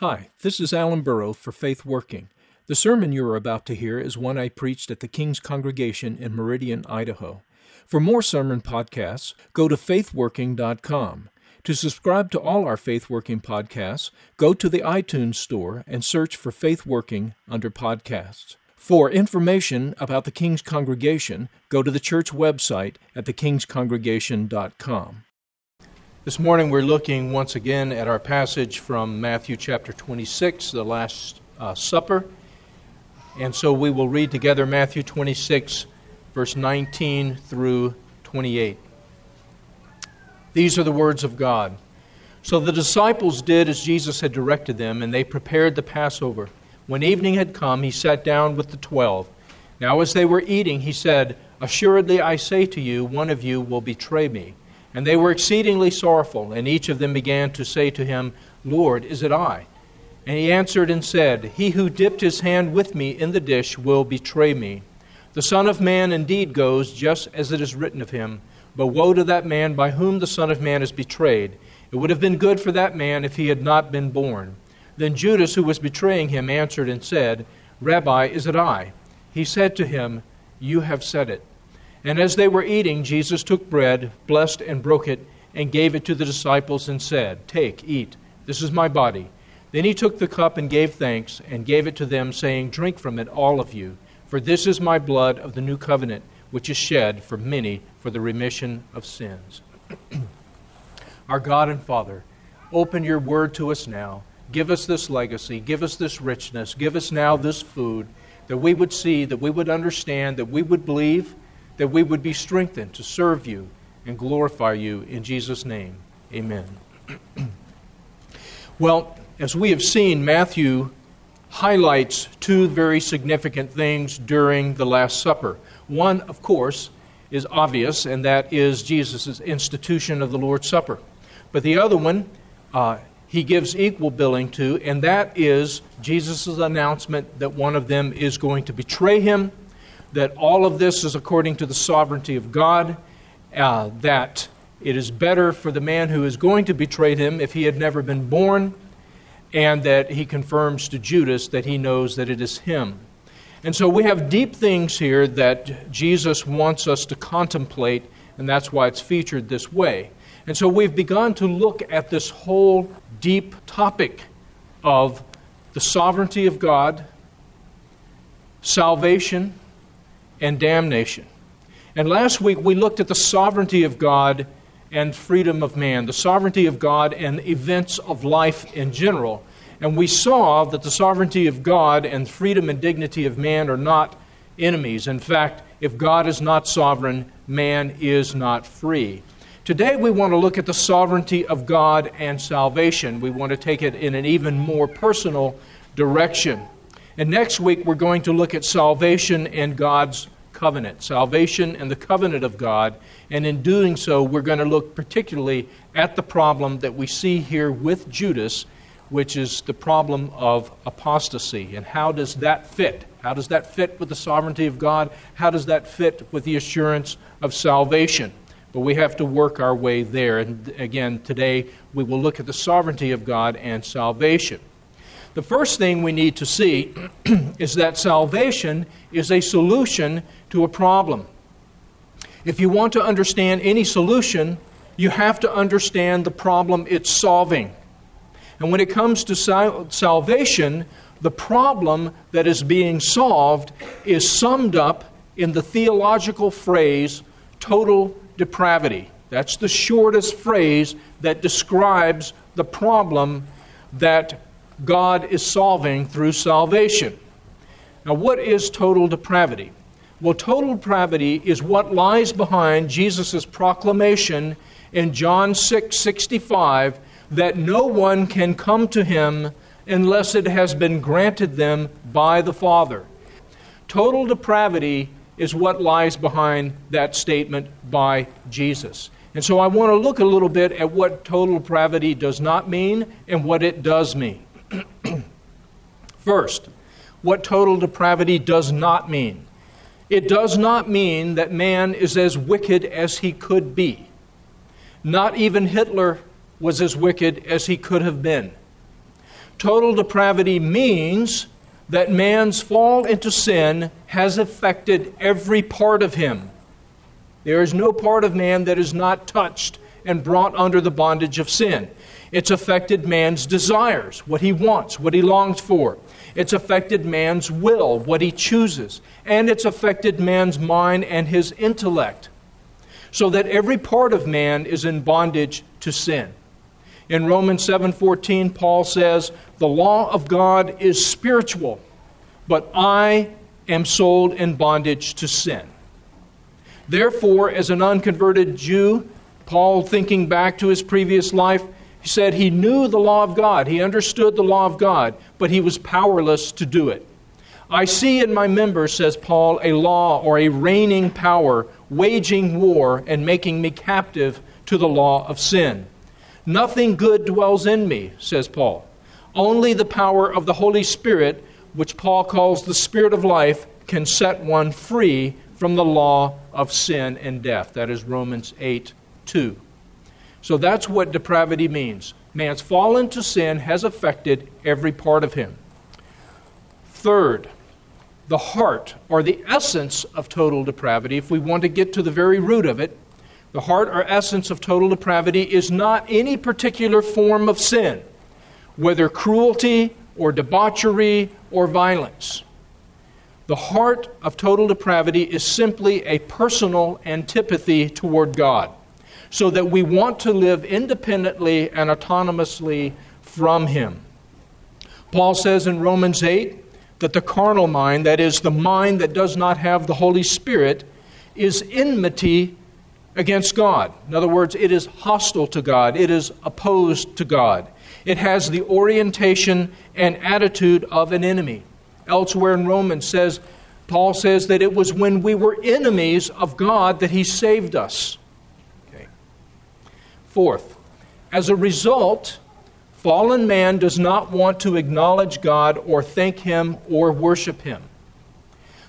Hi, this is Alan Burrow for Faith Working. The sermon you are about to hear is one I preached at the King's Congregation in Meridian, Idaho. For more sermon podcasts, go to faithworking.com. To subscribe to all our Faith Working podcasts, go to the iTunes Store and search for Faith Working under podcasts. For information about the King's Congregation, go to the church website at thekingscongregation.com. This morning we're looking once again at our passage from Matthew chapter 26, the Last uh, Supper. And so we will read together Matthew 26, verse 19 through 28. These are the words of God. So the disciples did as Jesus had directed them, and they prepared the Passover. When evening had come, he sat down with the twelve. Now, as they were eating, he said, Assuredly I say to you, one of you will betray me. And they were exceedingly sorrowful, and each of them began to say to him, Lord, is it I? And he answered and said, He who dipped his hand with me in the dish will betray me. The Son of Man indeed goes just as it is written of him, but woe to that man by whom the Son of Man is betrayed. It would have been good for that man if he had not been born. Then Judas, who was betraying him, answered and said, Rabbi, is it I? He said to him, You have said it. And as they were eating, Jesus took bread, blessed and broke it, and gave it to the disciples and said, Take, eat, this is my body. Then he took the cup and gave thanks, and gave it to them, saying, Drink from it, all of you, for this is my blood of the new covenant, which is shed for many for the remission of sins. Our God and Father, open your word to us now. Give us this legacy, give us this richness, give us now this food that we would see, that we would understand, that we would believe that we would be strengthened to serve you and glorify you in Jesus' name. Amen. well, as we have seen, Matthew highlights two very significant things during the Last Supper. One, of course, is obvious, and that is Jesus' institution of the Lord's Supper. But the other one, uh, he gives equal billing to, and that is Jesus' announcement that one of them is going to betray him that all of this is according to the sovereignty of God, uh, that it is better for the man who is going to betray him if he had never been born, and that he confirms to Judas that he knows that it is him. And so we have deep things here that Jesus wants us to contemplate, and that's why it's featured this way. And so we've begun to look at this whole deep topic of the sovereignty of God, salvation, and damnation. And last week we looked at the sovereignty of God and freedom of man, the sovereignty of God and events of life in general. And we saw that the sovereignty of God and freedom and dignity of man are not enemies. In fact, if God is not sovereign, man is not free. Today we want to look at the sovereignty of God and salvation. We want to take it in an even more personal direction. And next week, we're going to look at salvation and God's covenant, salvation and the covenant of God. And in doing so, we're going to look particularly at the problem that we see here with Judas, which is the problem of apostasy. And how does that fit? How does that fit with the sovereignty of God? How does that fit with the assurance of salvation? But we have to work our way there. And again, today we will look at the sovereignty of God and salvation. The first thing we need to see is that salvation is a solution to a problem. If you want to understand any solution, you have to understand the problem it's solving. And when it comes to sal- salvation, the problem that is being solved is summed up in the theological phrase total depravity. That's the shortest phrase that describes the problem that God is solving through salvation. Now, what is total depravity? Well, total depravity is what lies behind Jesus' proclamation in John 6 65 that no one can come to him unless it has been granted them by the Father. Total depravity is what lies behind that statement by Jesus. And so I want to look a little bit at what total depravity does not mean and what it does mean. First, what total depravity does not mean. It does not mean that man is as wicked as he could be. Not even Hitler was as wicked as he could have been. Total depravity means that man's fall into sin has affected every part of him. There is no part of man that is not touched and brought under the bondage of sin. It's affected man's desires, what he wants, what he longs for. It's affected man's will, what he chooses. And it's affected man's mind and his intellect. So that every part of man is in bondage to sin. In Romans 7:14 Paul says, "The law of God is spiritual, but I am sold in bondage to sin." Therefore, as an unconverted Jew, Paul thinking back to his previous life, said he knew the law of God, he understood the law of God, but he was powerless to do it. I see in my members, says Paul, a law or a reigning power, waging war and making me captive to the law of sin. Nothing good dwells in me, says Paul. Only the power of the Holy Spirit, which Paul calls the Spirit of life, can set one free from the law of sin and death. That is Romans 8 2. So that's what depravity means. Man's fall into sin has affected every part of him. Third, the heart, or the essence of total depravity, if we want to get to the very root of it, the heart or essence of total depravity is not any particular form of sin, whether cruelty or debauchery or violence. The heart of total depravity is simply a personal antipathy toward God, so that we want to live independently and autonomously from Him. Paul says in Romans 8 that the carnal mind, that is, the mind that does not have the Holy Spirit, is enmity against God. In other words, it is hostile to God, it is opposed to God. It has the orientation and attitude of an enemy. Elsewhere in Romans says Paul says that it was when we were enemies of God that he saved us. Fourth, as a result, fallen man does not want to acknowledge God or thank him or worship him.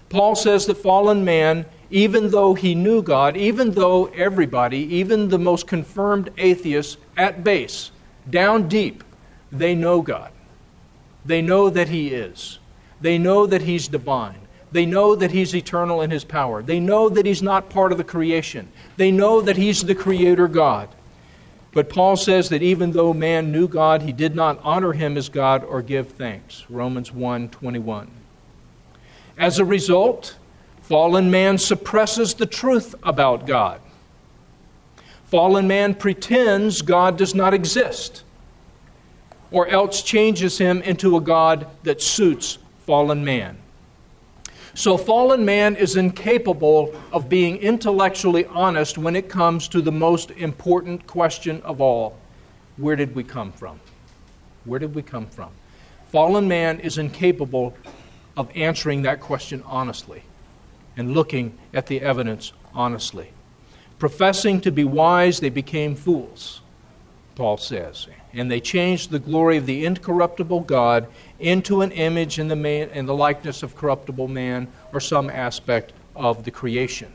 Paul says that fallen man even though he knew God, even though everybody, even the most confirmed atheists at base, down deep, they know God. They know that he is. They know that he's divine. They know that he's eternal in his power. They know that he's not part of the creation. They know that he's the creator God. But Paul says that even though man knew God, he did not honor him as God or give thanks. Romans 1:21. As a result, Fallen man suppresses the truth about God. Fallen man pretends God does not exist, or else changes him into a God that suits fallen man. So, fallen man is incapable of being intellectually honest when it comes to the most important question of all where did we come from? Where did we come from? Fallen man is incapable of answering that question honestly and looking at the evidence honestly. Professing to be wise, they became fools, Paul says. And they changed the glory of the incorruptible God into an image in the, man, in the likeness of corruptible man or some aspect of the creation.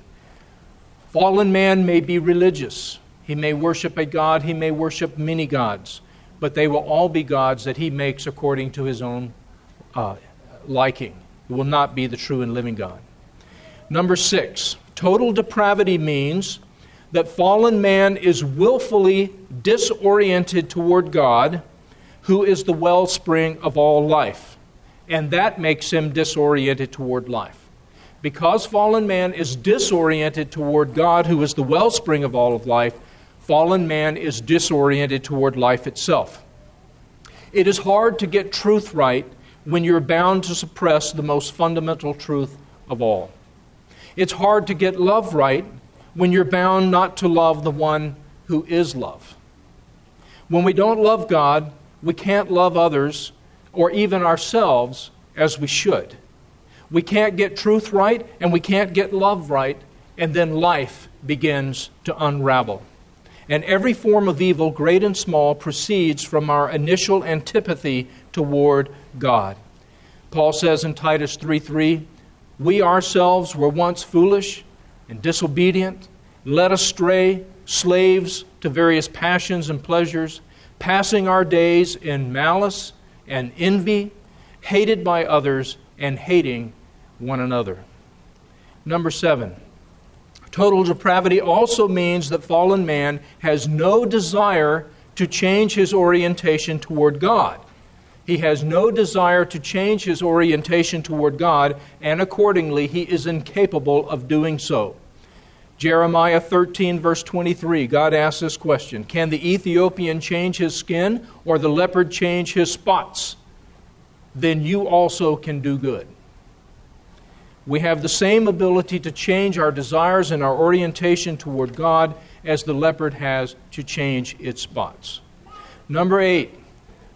Fallen man may be religious. He may worship a God, he may worship many gods, but they will all be gods that he makes according to his own uh, liking. It will not be the true and living God. Number six, total depravity means that fallen man is willfully disoriented toward God, who is the wellspring of all life. And that makes him disoriented toward life. Because fallen man is disoriented toward God, who is the wellspring of all of life, fallen man is disoriented toward life itself. It is hard to get truth right when you're bound to suppress the most fundamental truth of all. It's hard to get love right when you're bound not to love the one who is love. When we don't love God, we can't love others or even ourselves as we should. We can't get truth right and we can't get love right, and then life begins to unravel. And every form of evil, great and small, proceeds from our initial antipathy toward God. Paul says in Titus 3 3, we ourselves were once foolish and disobedient, led astray, slaves to various passions and pleasures, passing our days in malice and envy, hated by others, and hating one another. Number seven, total depravity also means that fallen man has no desire to change his orientation toward God. He has no desire to change his orientation toward God, and accordingly, he is incapable of doing so. Jeremiah 13, verse 23, God asks this question Can the Ethiopian change his skin, or the leopard change his spots? Then you also can do good. We have the same ability to change our desires and our orientation toward God as the leopard has to change its spots. Number eight,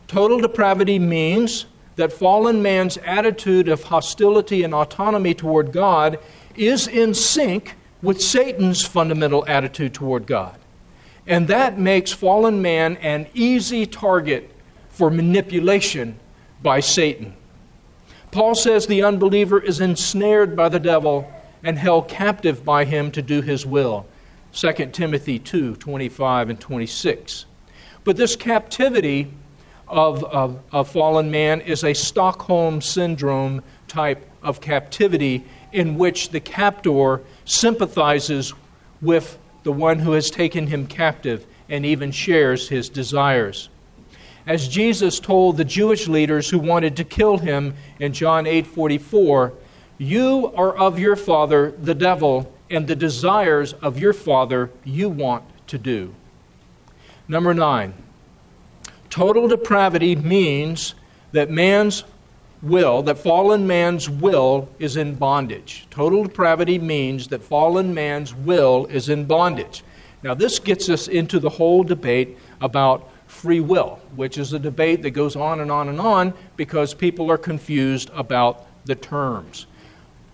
total depravity means that fallen man's attitude of hostility and autonomy toward God is in sync with Satan's fundamental attitude toward God. And that makes fallen man an easy target for manipulation by Satan. Paul says the unbeliever is ensnared by the devil and held captive by him to do his will. 2 Timothy 2 25 and 26. But this captivity of, of, of fallen man is a Stockholm syndrome type of captivity in which the captor sympathizes with the one who has taken him captive and even shares his desires. As Jesus told the Jewish leaders who wanted to kill him in John 8:44, "You are of your father the devil, and the desires of your father you want to do." Number 9. Total depravity means that man's will, that fallen man's will is in bondage. Total depravity means that fallen man's will is in bondage. Now, this gets us into the whole debate about free will, which is a debate that goes on and on and on because people are confused about the terms.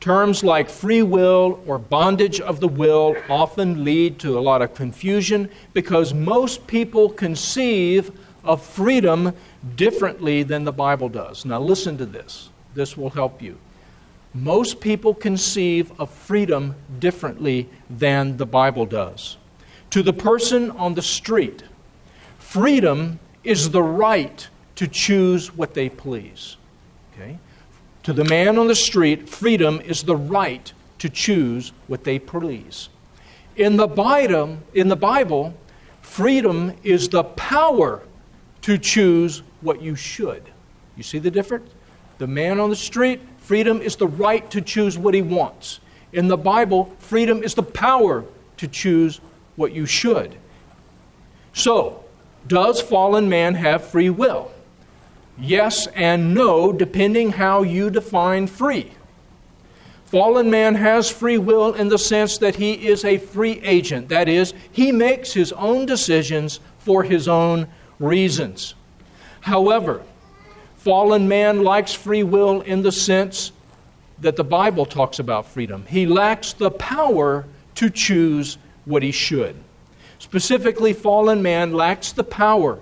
Terms like free will or bondage of the will often lead to a lot of confusion because most people conceive of freedom differently than the Bible does. Now, listen to this. This will help you. Most people conceive of freedom differently than the Bible does. To the person on the street, freedom is the right to choose what they please. Okay? To the man on the street, freedom is the right to choose what they please. In the Bible, in the Bible, freedom is the power to choose what you should. You see the difference? The man on the street, freedom is the right to choose what he wants. In the Bible, freedom is the power to choose what you should. So, does fallen man have free will? Yes and no, depending how you define free. Fallen man has free will in the sense that he is a free agent. That is, he makes his own decisions for his own reasons. However, fallen man likes free will in the sense that the Bible talks about freedom. He lacks the power to choose what he should. Specifically, fallen man lacks the power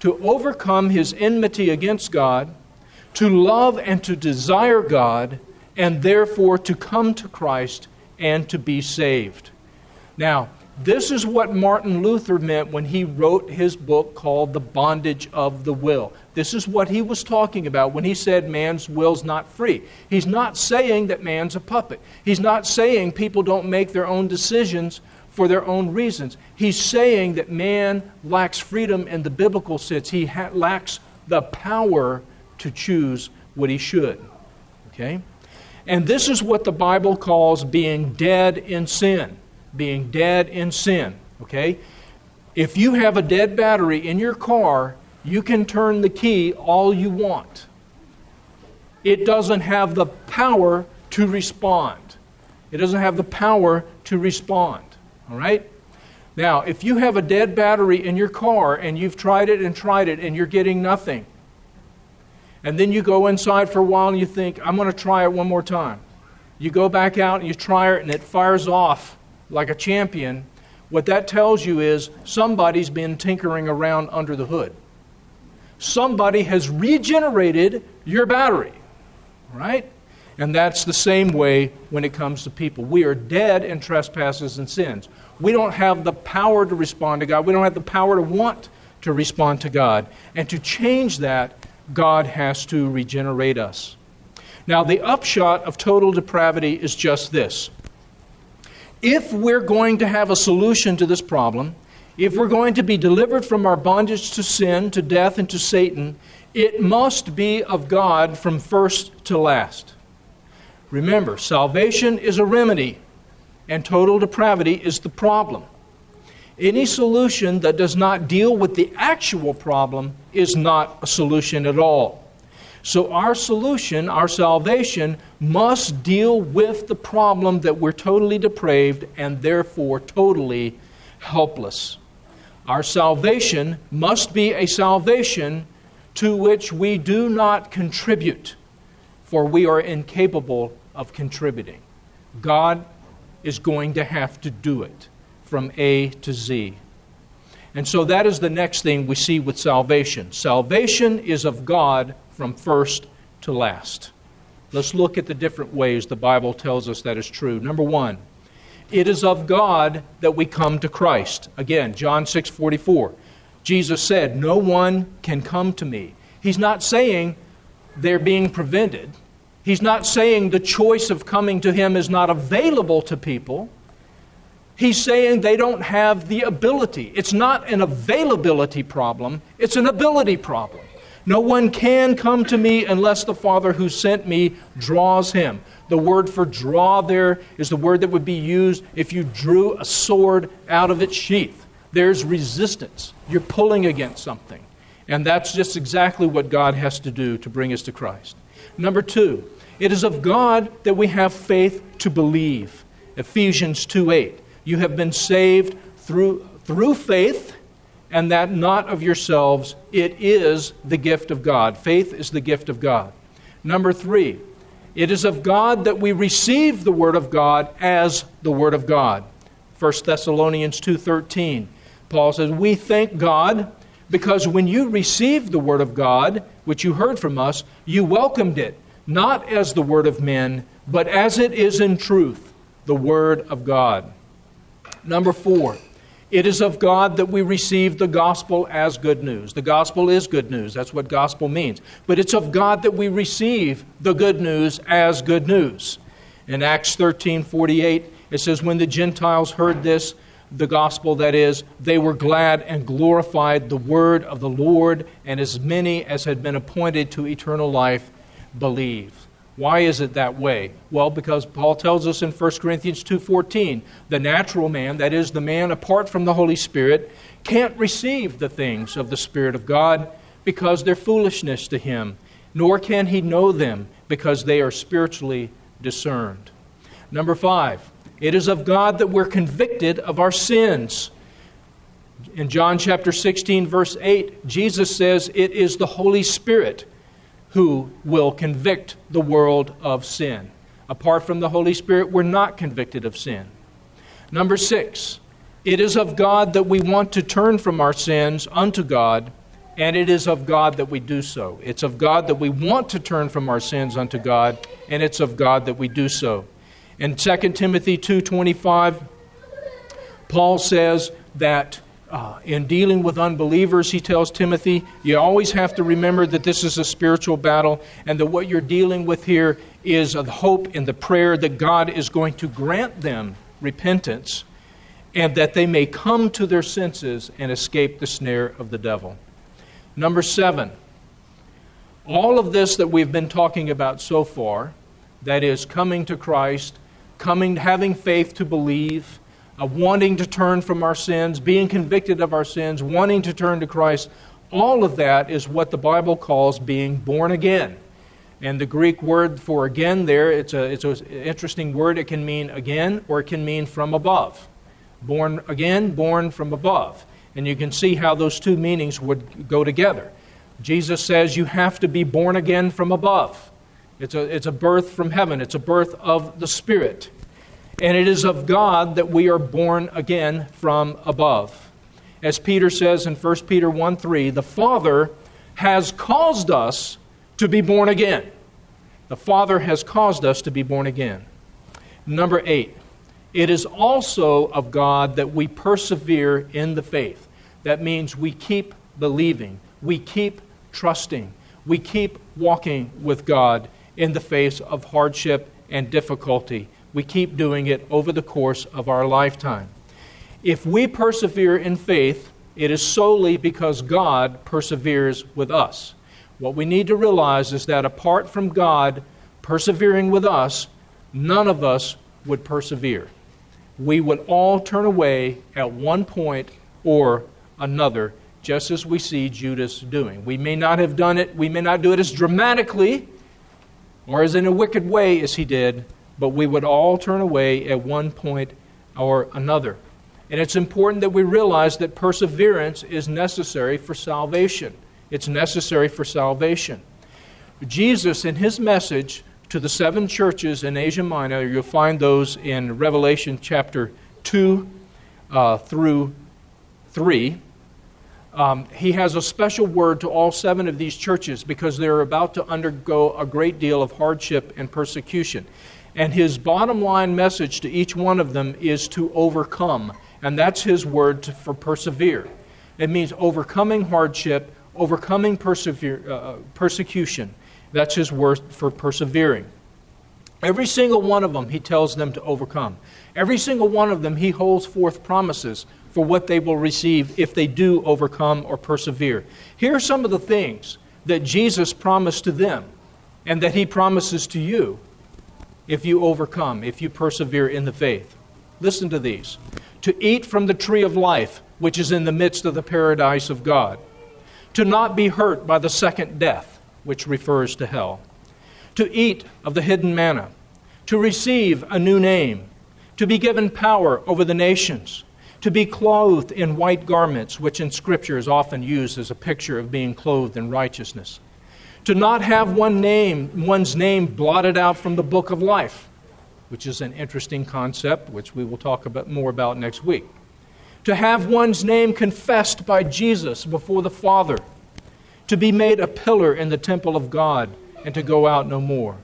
to overcome his enmity against God, to love and to desire God, and therefore to come to Christ and to be saved. Now, this is what Martin Luther meant when he wrote his book called The Bondage of the Will. This is what he was talking about when he said man's will's not free. He's not saying that man's a puppet. He's not saying people don't make their own decisions for their own reasons. He's saying that man lacks freedom in the biblical sense. He ha- lacks the power to choose what he should. Okay? And this is what the Bible calls being dead in sin being dead in sin. Okay? If you have a dead battery in your car, you can turn the key all you want. It doesn't have the power to respond. It doesn't have the power to respond. All right? Now, if you have a dead battery in your car and you've tried it and tried it and you're getting nothing, and then you go inside for a while and you think, I'm going to try it one more time. You go back out and you try it and it fires off like a champion, what that tells you is somebody's been tinkering around under the hood. Somebody has regenerated your battery, right? And that's the same way when it comes to people. We are dead in trespasses and sins. We don't have the power to respond to God. We don't have the power to want to respond to God. And to change that, God has to regenerate us. Now, the upshot of total depravity is just this. If we're going to have a solution to this problem, if we're going to be delivered from our bondage to sin, to death, and to Satan, it must be of God from first to last. Remember, salvation is a remedy, and total depravity is the problem. Any solution that does not deal with the actual problem is not a solution at all. So, our solution, our salvation, must deal with the problem that we're totally depraved and therefore totally helpless. Our salvation must be a salvation to which we do not contribute, for we are incapable of contributing. God is going to have to do it from A to Z. And so that is the next thing we see with salvation. Salvation is of God from first to last. Let's look at the different ways the Bible tells us that is true. Number one, it is of God that we come to Christ. Again, John 6 44. Jesus said, No one can come to me. He's not saying they're being prevented. He's not saying the choice of coming to Him is not available to people. He's saying they don't have the ability. It's not an availability problem, it's an ability problem. No one can come to me unless the Father who sent me draws him. The word for draw there is the word that would be used if you drew a sword out of its sheath. There's resistance. You're pulling against something. And that's just exactly what God has to do to bring us to Christ. Number two, it is of God that we have faith to believe. Ephesians 2 8. You have been saved through, through faith, and that not of yourselves. It is the gift of God. Faith is the gift of God. Number three, it is of God that we receive the Word of God as the Word of God. 1 Thessalonians 2:13. Paul says, "We thank God because when you received the Word of God, which you heard from us, you welcomed it, not as the Word of men, but as it is in truth, the Word of God. Number four, it is of God that we receive the gospel as good news. The gospel is good news. That's what gospel means. But it's of God that we receive the good news as good news. In Acts 13 48, it says, When the Gentiles heard this, the gospel, that is, they were glad and glorified the word of the Lord, and as many as had been appointed to eternal life believed. Why is it that way? Well, because Paul tells us in 1 Corinthians 2:14, the natural man, that is the man apart from the Holy Spirit, can't receive the things of the Spirit of God because they're foolishness to him, nor can he know them because they are spiritually discerned. Number 5, it is of God that we're convicted of our sins. In John chapter 16, verse 8, Jesus says it is the Holy Spirit who will convict the world of sin. Apart from the Holy Spirit, we're not convicted of sin. Number six, it is of God that we want to turn from our sins unto God, and it is of God that we do so. It's of God that we want to turn from our sins unto God, and it's of God that we do so. In 2 Timothy 2:25, Paul says that uh, in dealing with unbelievers, he tells Timothy, you always have to remember that this is a spiritual battle and that what you're dealing with here is the hope and the prayer that God is going to grant them repentance and that they may come to their senses and escape the snare of the devil. Number seven, all of this that we've been talking about so far, that is, coming to Christ, coming, having faith to believe, wanting to turn from our sins, being convicted of our sins, wanting to turn to Christ, all of that is what the Bible calls being born again. And the Greek word for again there, it's an it's a interesting word. It can mean again or it can mean from above. Born again, born from above. And you can see how those two meanings would go together. Jesus says you have to be born again from above. It's a, it's a birth from heaven, it's a birth of the Spirit. And it is of God that we are born again from above. As Peter says in 1 Peter 1 3, the Father has caused us to be born again. The Father has caused us to be born again. Number eight, it is also of God that we persevere in the faith. That means we keep believing, we keep trusting, we keep walking with God in the face of hardship and difficulty. We keep doing it over the course of our lifetime. If we persevere in faith, it is solely because God perseveres with us. What we need to realize is that apart from God persevering with us, none of us would persevere. We would all turn away at one point or another, just as we see Judas doing. We may not have done it, we may not do it as dramatically or as in a wicked way as he did, but we would all turn away at one point or another. And it's important that we realize that perseverance is necessary for salvation. It's necessary for salvation. Jesus, in his message to the seven churches in Asia Minor, you'll find those in Revelation chapter 2 uh, through 3. Um, he has a special word to all seven of these churches because they're about to undergo a great deal of hardship and persecution. And his bottom line message to each one of them is to overcome. And that's his word to, for persevere. It means overcoming hardship, overcoming persevere, uh, persecution. That's his word for persevering. Every single one of them, he tells them to overcome. Every single one of them, he holds forth promises for what they will receive if they do overcome or persevere. Here are some of the things that Jesus promised to them and that he promises to you if you overcome, if you persevere in the faith. Listen to these. To eat from the tree of life, which is in the midst of the paradise of God, to not be hurt by the second death, which refers to hell, to eat of the hidden manna, to receive a new name, to be given power over the nations. To be clothed in white garments, which in Scripture is often used as a picture of being clothed in righteousness, to not have one name, one's name blotted out from the book of life, which is an interesting concept, which we will talk about more about next week, to have one's name confessed by Jesus before the Father, to be made a pillar in the temple of God, and to go out no more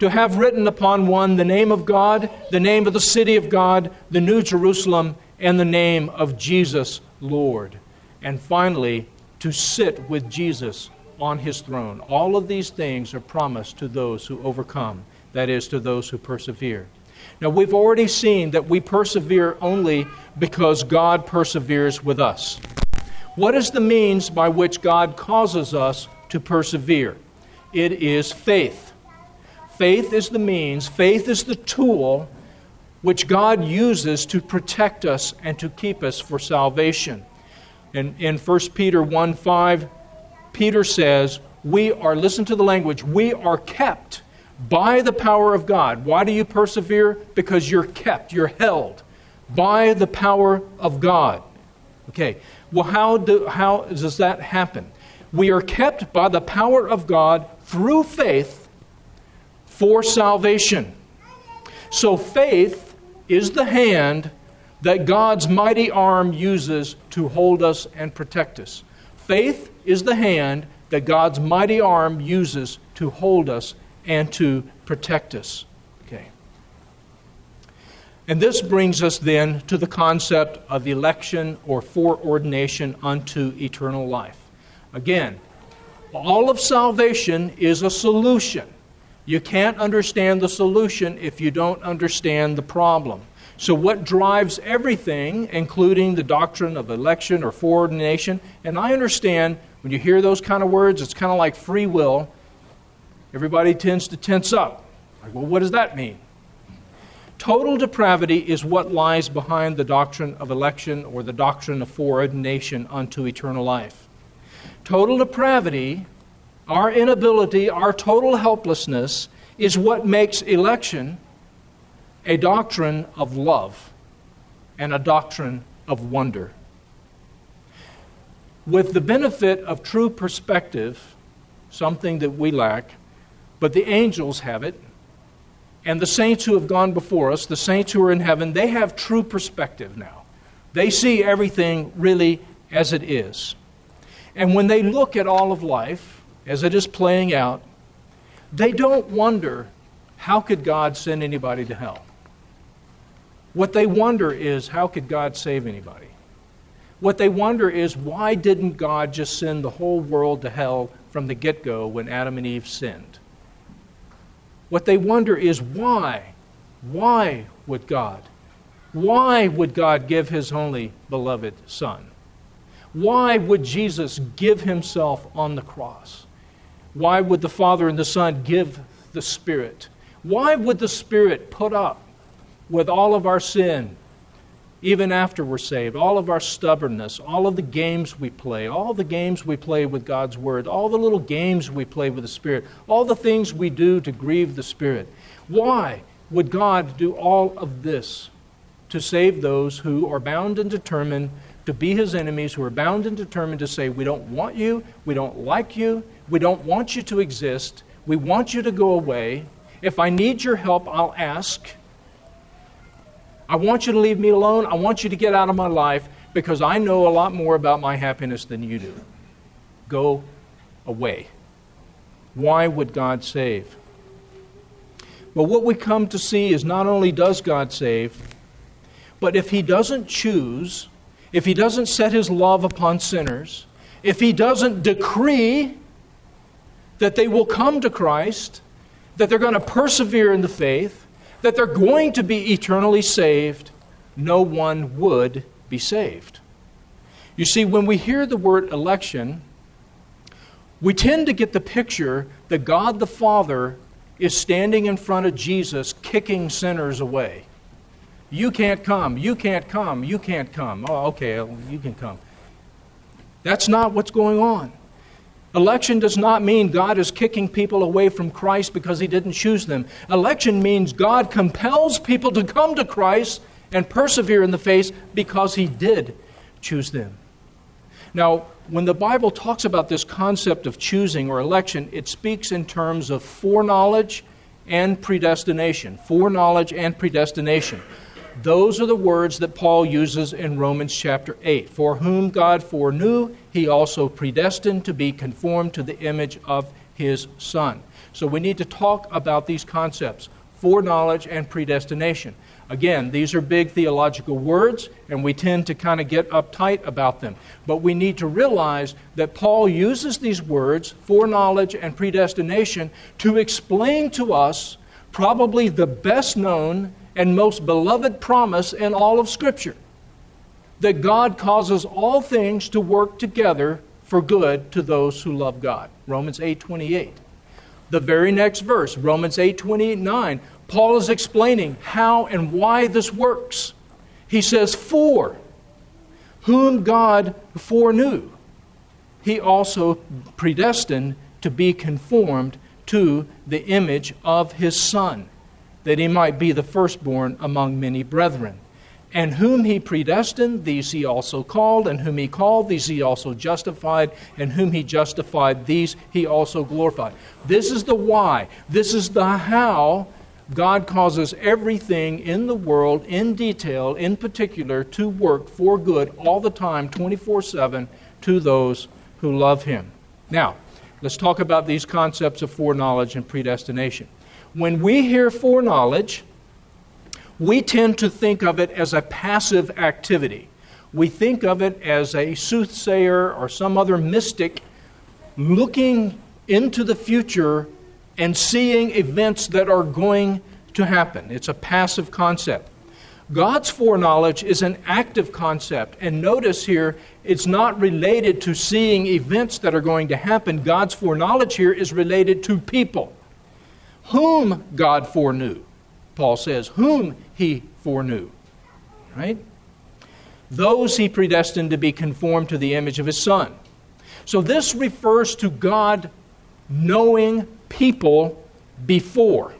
to have written upon one the name of God, the name of the city of God, the New Jerusalem, and the name of Jesus Lord. And finally, to sit with Jesus on his throne. All of these things are promised to those who overcome, that is, to those who persevere. Now, we've already seen that we persevere only because God perseveres with us. What is the means by which God causes us to persevere? It is faith. Faith is the means, faith is the tool which God uses to protect us and to keep us for salvation. In, in 1 Peter 1 5, Peter says, We are, listen to the language, we are kept by the power of God. Why do you persevere? Because you're kept, you're held by the power of God. Okay, well, how, do, how does that happen? We are kept by the power of God through faith for salvation. So faith is the hand that God's mighty arm uses to hold us and protect us. Faith is the hand that God's mighty arm uses to hold us and to protect us. Okay. And this brings us then to the concept of election or foreordination unto eternal life. Again, all of salvation is a solution. You can't understand the solution if you don't understand the problem. So, what drives everything, including the doctrine of election or foreordination, and I understand when you hear those kind of words, it's kind of like free will. Everybody tends to tense up. Like, well, what does that mean? Total depravity is what lies behind the doctrine of election or the doctrine of foreordination unto eternal life. Total depravity our inability, our total helplessness, is what makes election a doctrine of love and a doctrine of wonder. With the benefit of true perspective, something that we lack, but the angels have it, and the saints who have gone before us, the saints who are in heaven, they have true perspective now. They see everything really as it is. And when they look at all of life, as it is playing out, they don't wonder how could God send anybody to hell? What they wonder is how could God save anybody? What they wonder is why didn't God just send the whole world to hell from the get go when Adam and Eve sinned? What they wonder is why? Why would God? Why would God give his only beloved Son? Why would Jesus give himself on the cross? Why would the Father and the Son give the Spirit? Why would the Spirit put up with all of our sin, even after we're saved, all of our stubbornness, all of the games we play, all the games we play with God's Word, all the little games we play with the Spirit, all the things we do to grieve the Spirit? Why would God do all of this to save those who are bound and determined to be his enemies who are bound and determined to say, We don't want you, we don't like you, we don't want you to exist, we want you to go away. If I need your help, I'll ask. I want you to leave me alone. I want you to get out of my life because I know a lot more about my happiness than you do. Go away. Why would God save? But what we come to see is not only does God save, but if He doesn't choose, if he doesn't set his love upon sinners, if he doesn't decree that they will come to Christ, that they're going to persevere in the faith, that they're going to be eternally saved, no one would be saved. You see, when we hear the word election, we tend to get the picture that God the Father is standing in front of Jesus kicking sinners away. You can't come. You can't come. You can't come. Oh, okay, you can come. That's not what's going on. Election does not mean God is kicking people away from Christ because he didn't choose them. Election means God compels people to come to Christ and persevere in the faith because he did choose them. Now, when the Bible talks about this concept of choosing or election, it speaks in terms of foreknowledge and predestination. Foreknowledge and predestination. Those are the words that Paul uses in Romans chapter 8. For whom God foreknew, he also predestined to be conformed to the image of his Son. So we need to talk about these concepts foreknowledge and predestination. Again, these are big theological words, and we tend to kind of get uptight about them. But we need to realize that Paul uses these words, foreknowledge and predestination, to explain to us probably the best known and most beloved promise in all of Scripture that God causes all things to work together for good to those who love God. Romans 8:28. The very next verse, Romans 8:29, Paul is explaining how and why this works. He says, "For whom God foreknew, he also predestined to be conformed to the image of his son." that he might be the firstborn among many brethren. And whom he predestined, these he also called, and whom he called, these he also justified, and whom he justified, these he also glorified. This is the why. This is the how God causes everything in the world, in detail, in particular, to work for good all the time, 24 7, to those who love him. Now, let's talk about these concepts of foreknowledge and predestination. When we hear foreknowledge, we tend to think of it as a passive activity. We think of it as a soothsayer or some other mystic looking into the future and seeing events that are going to happen. It's a passive concept. God's foreknowledge is an active concept. And notice here, it's not related to seeing events that are going to happen. God's foreknowledge here is related to people whom God foreknew. Paul says, whom he foreknew. Right? Those he predestined to be conformed to the image of his Son. So this refers to God knowing people before.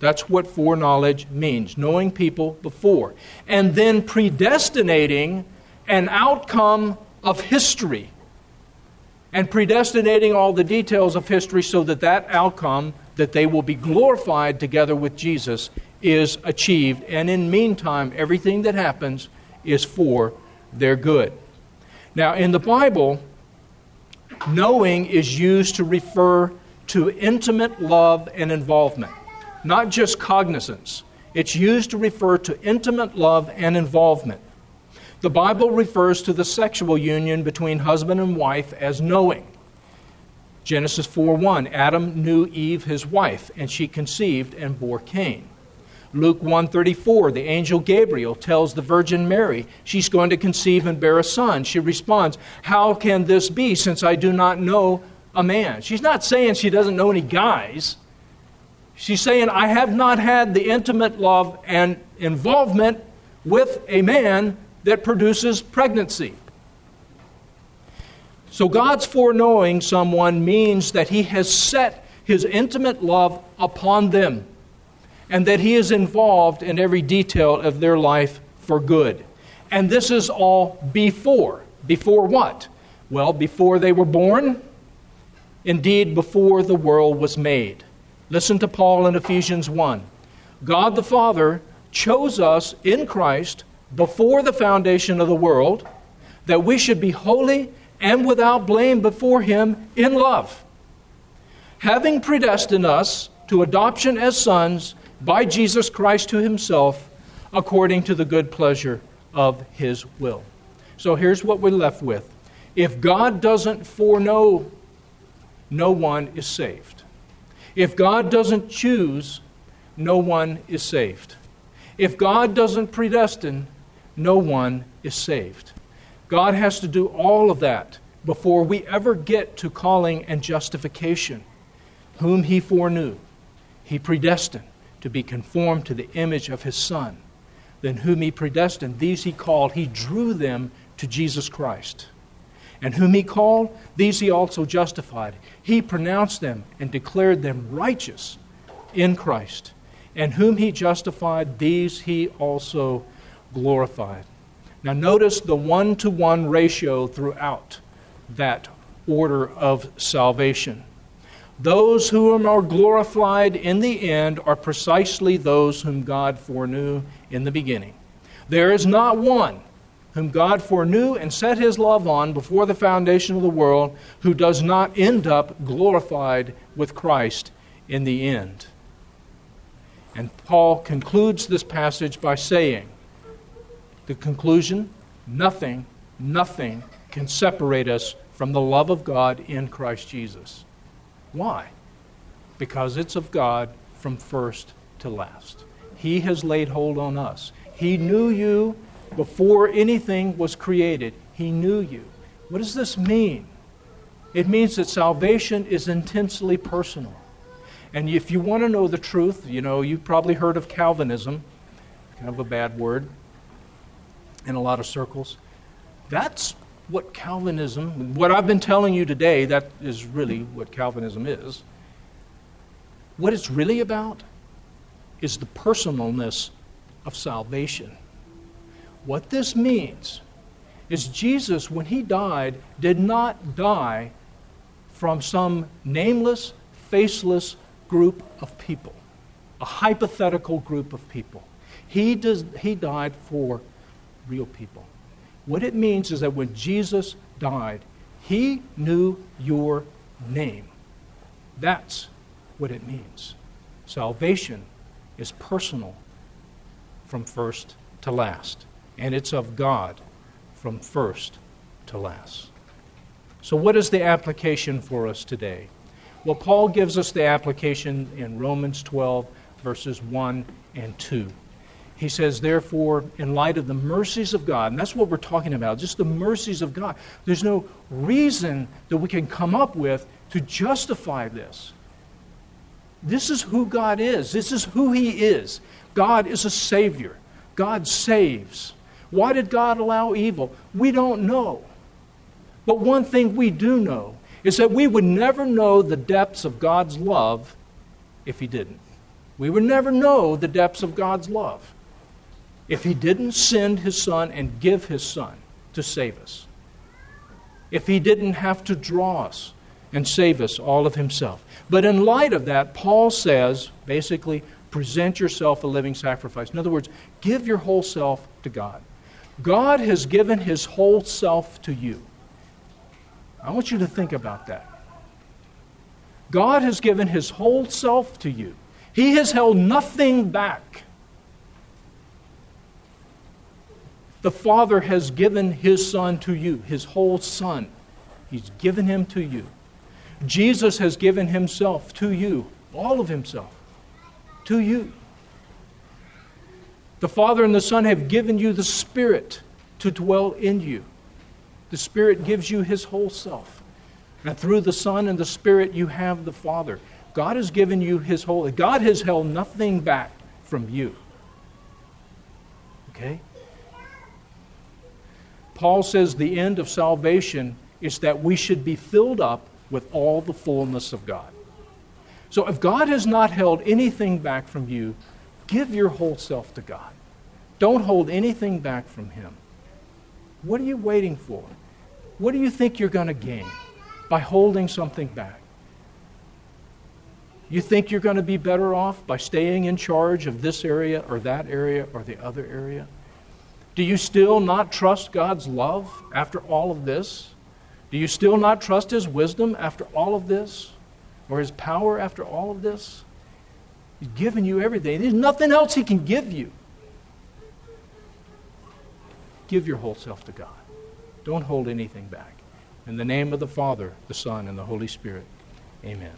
That's what foreknowledge means, knowing people before. And then predestinating an outcome of history. And predestinating all the details of history so that that outcome that they will be glorified together with Jesus is achieved. And in meantime, everything that happens is for their good. Now, in the Bible, knowing is used to refer to intimate love and involvement, not just cognizance. It's used to refer to intimate love and involvement. The Bible refers to the sexual union between husband and wife as knowing. Genesis 4:1 Adam knew Eve his wife and she conceived and bore Cain. Luke 134 the angel Gabriel tells the virgin Mary she's going to conceive and bear a son. She responds, "How can this be since I do not know a man?" She's not saying she doesn't know any guys. She's saying I have not had the intimate love and involvement with a man that produces pregnancy. So God's foreknowing someone means that He has set His intimate love upon them and that He is involved in every detail of their life for good. And this is all before. Before what? Well, before they were born, indeed, before the world was made. Listen to Paul in Ephesians 1. God the Father chose us in Christ before the foundation of the world that we should be holy and without blame before Him in love, having predestined us to adoption as sons by Jesus Christ to Himself, according to the good pleasure of His will. So here's what we're left with. If God doesn't foreknow, no one is saved. If God doesn't choose, no one is saved. If God doesn't predestine, no one is saved. God has to do all of that before we ever get to calling and justification. Whom he foreknew, he predestined to be conformed to the image of his Son. Then, whom he predestined, these he called, he drew them to Jesus Christ. And whom he called, these he also justified. He pronounced them and declared them righteous in Christ. And whom he justified, these he also glorified. Now, notice the one to one ratio throughout that order of salvation. Those who are glorified in the end are precisely those whom God foreknew in the beginning. There is not one whom God foreknew and set his love on before the foundation of the world who does not end up glorified with Christ in the end. And Paul concludes this passage by saying, the conclusion nothing, nothing can separate us from the love of God in Christ Jesus. Why? Because it's of God from first to last. He has laid hold on us. He knew you before anything was created. He knew you. What does this mean? It means that salvation is intensely personal. And if you want to know the truth, you know, you've probably heard of Calvinism, kind of a bad word in a lot of circles. That's what Calvinism, what I've been telling you today, that is really what Calvinism is. What it's really about is the personalness of salvation. What this means is Jesus, when he died, did not die from some nameless, faceless group of people, a hypothetical group of people. He, does, he died for real people. What it means is that when Jesus died, he knew your name. That's what it means. Salvation is personal from first to last, and it's of God from first to last. So, what is the application for us today? Well, Paul gives us the application in Romans 12, verses 1 and 2. He says, therefore, in light of the mercies of God, and that's what we're talking about, just the mercies of God, there's no reason that we can come up with to justify this. This is who God is. This is who He is. God is a Savior. God saves. Why did God allow evil? We don't know. But one thing we do know is that we would never know the depths of God's love if He didn't. We would never know the depths of God's love if he didn't send his son and give his son to save us, if he didn't have to draw us and save us all of himself. But in light of that, Paul says basically, present yourself a living sacrifice. In other words, give your whole self to God. God has given his whole self to you. I want you to think about that. God has given his whole self to you. He has held nothing back. The Father has given His Son to you, His whole Son. He's given Him to you. Jesus has given Himself to you, all of Himself, to you. The Father and the Son have given you the Spirit to dwell in you. The Spirit gives you His whole self. And through the Son and the Spirit, you have the Father. God has given you His whole. God has held nothing back from you. Okay? Paul says the end of salvation is that we should be filled up with all the fullness of God. So if God has not held anything back from you, give your whole self to God. Don't hold anything back from Him. What are you waiting for? What do you think you're going to gain by holding something back? You think you're going to be better off by staying in charge of this area or that area or the other area? Do you still not trust God's love after all of this? Do you still not trust His wisdom after all of this? Or His power after all of this? He's given you everything. There's nothing else He can give you. Give your whole self to God. Don't hold anything back. In the name of the Father, the Son, and the Holy Spirit, amen.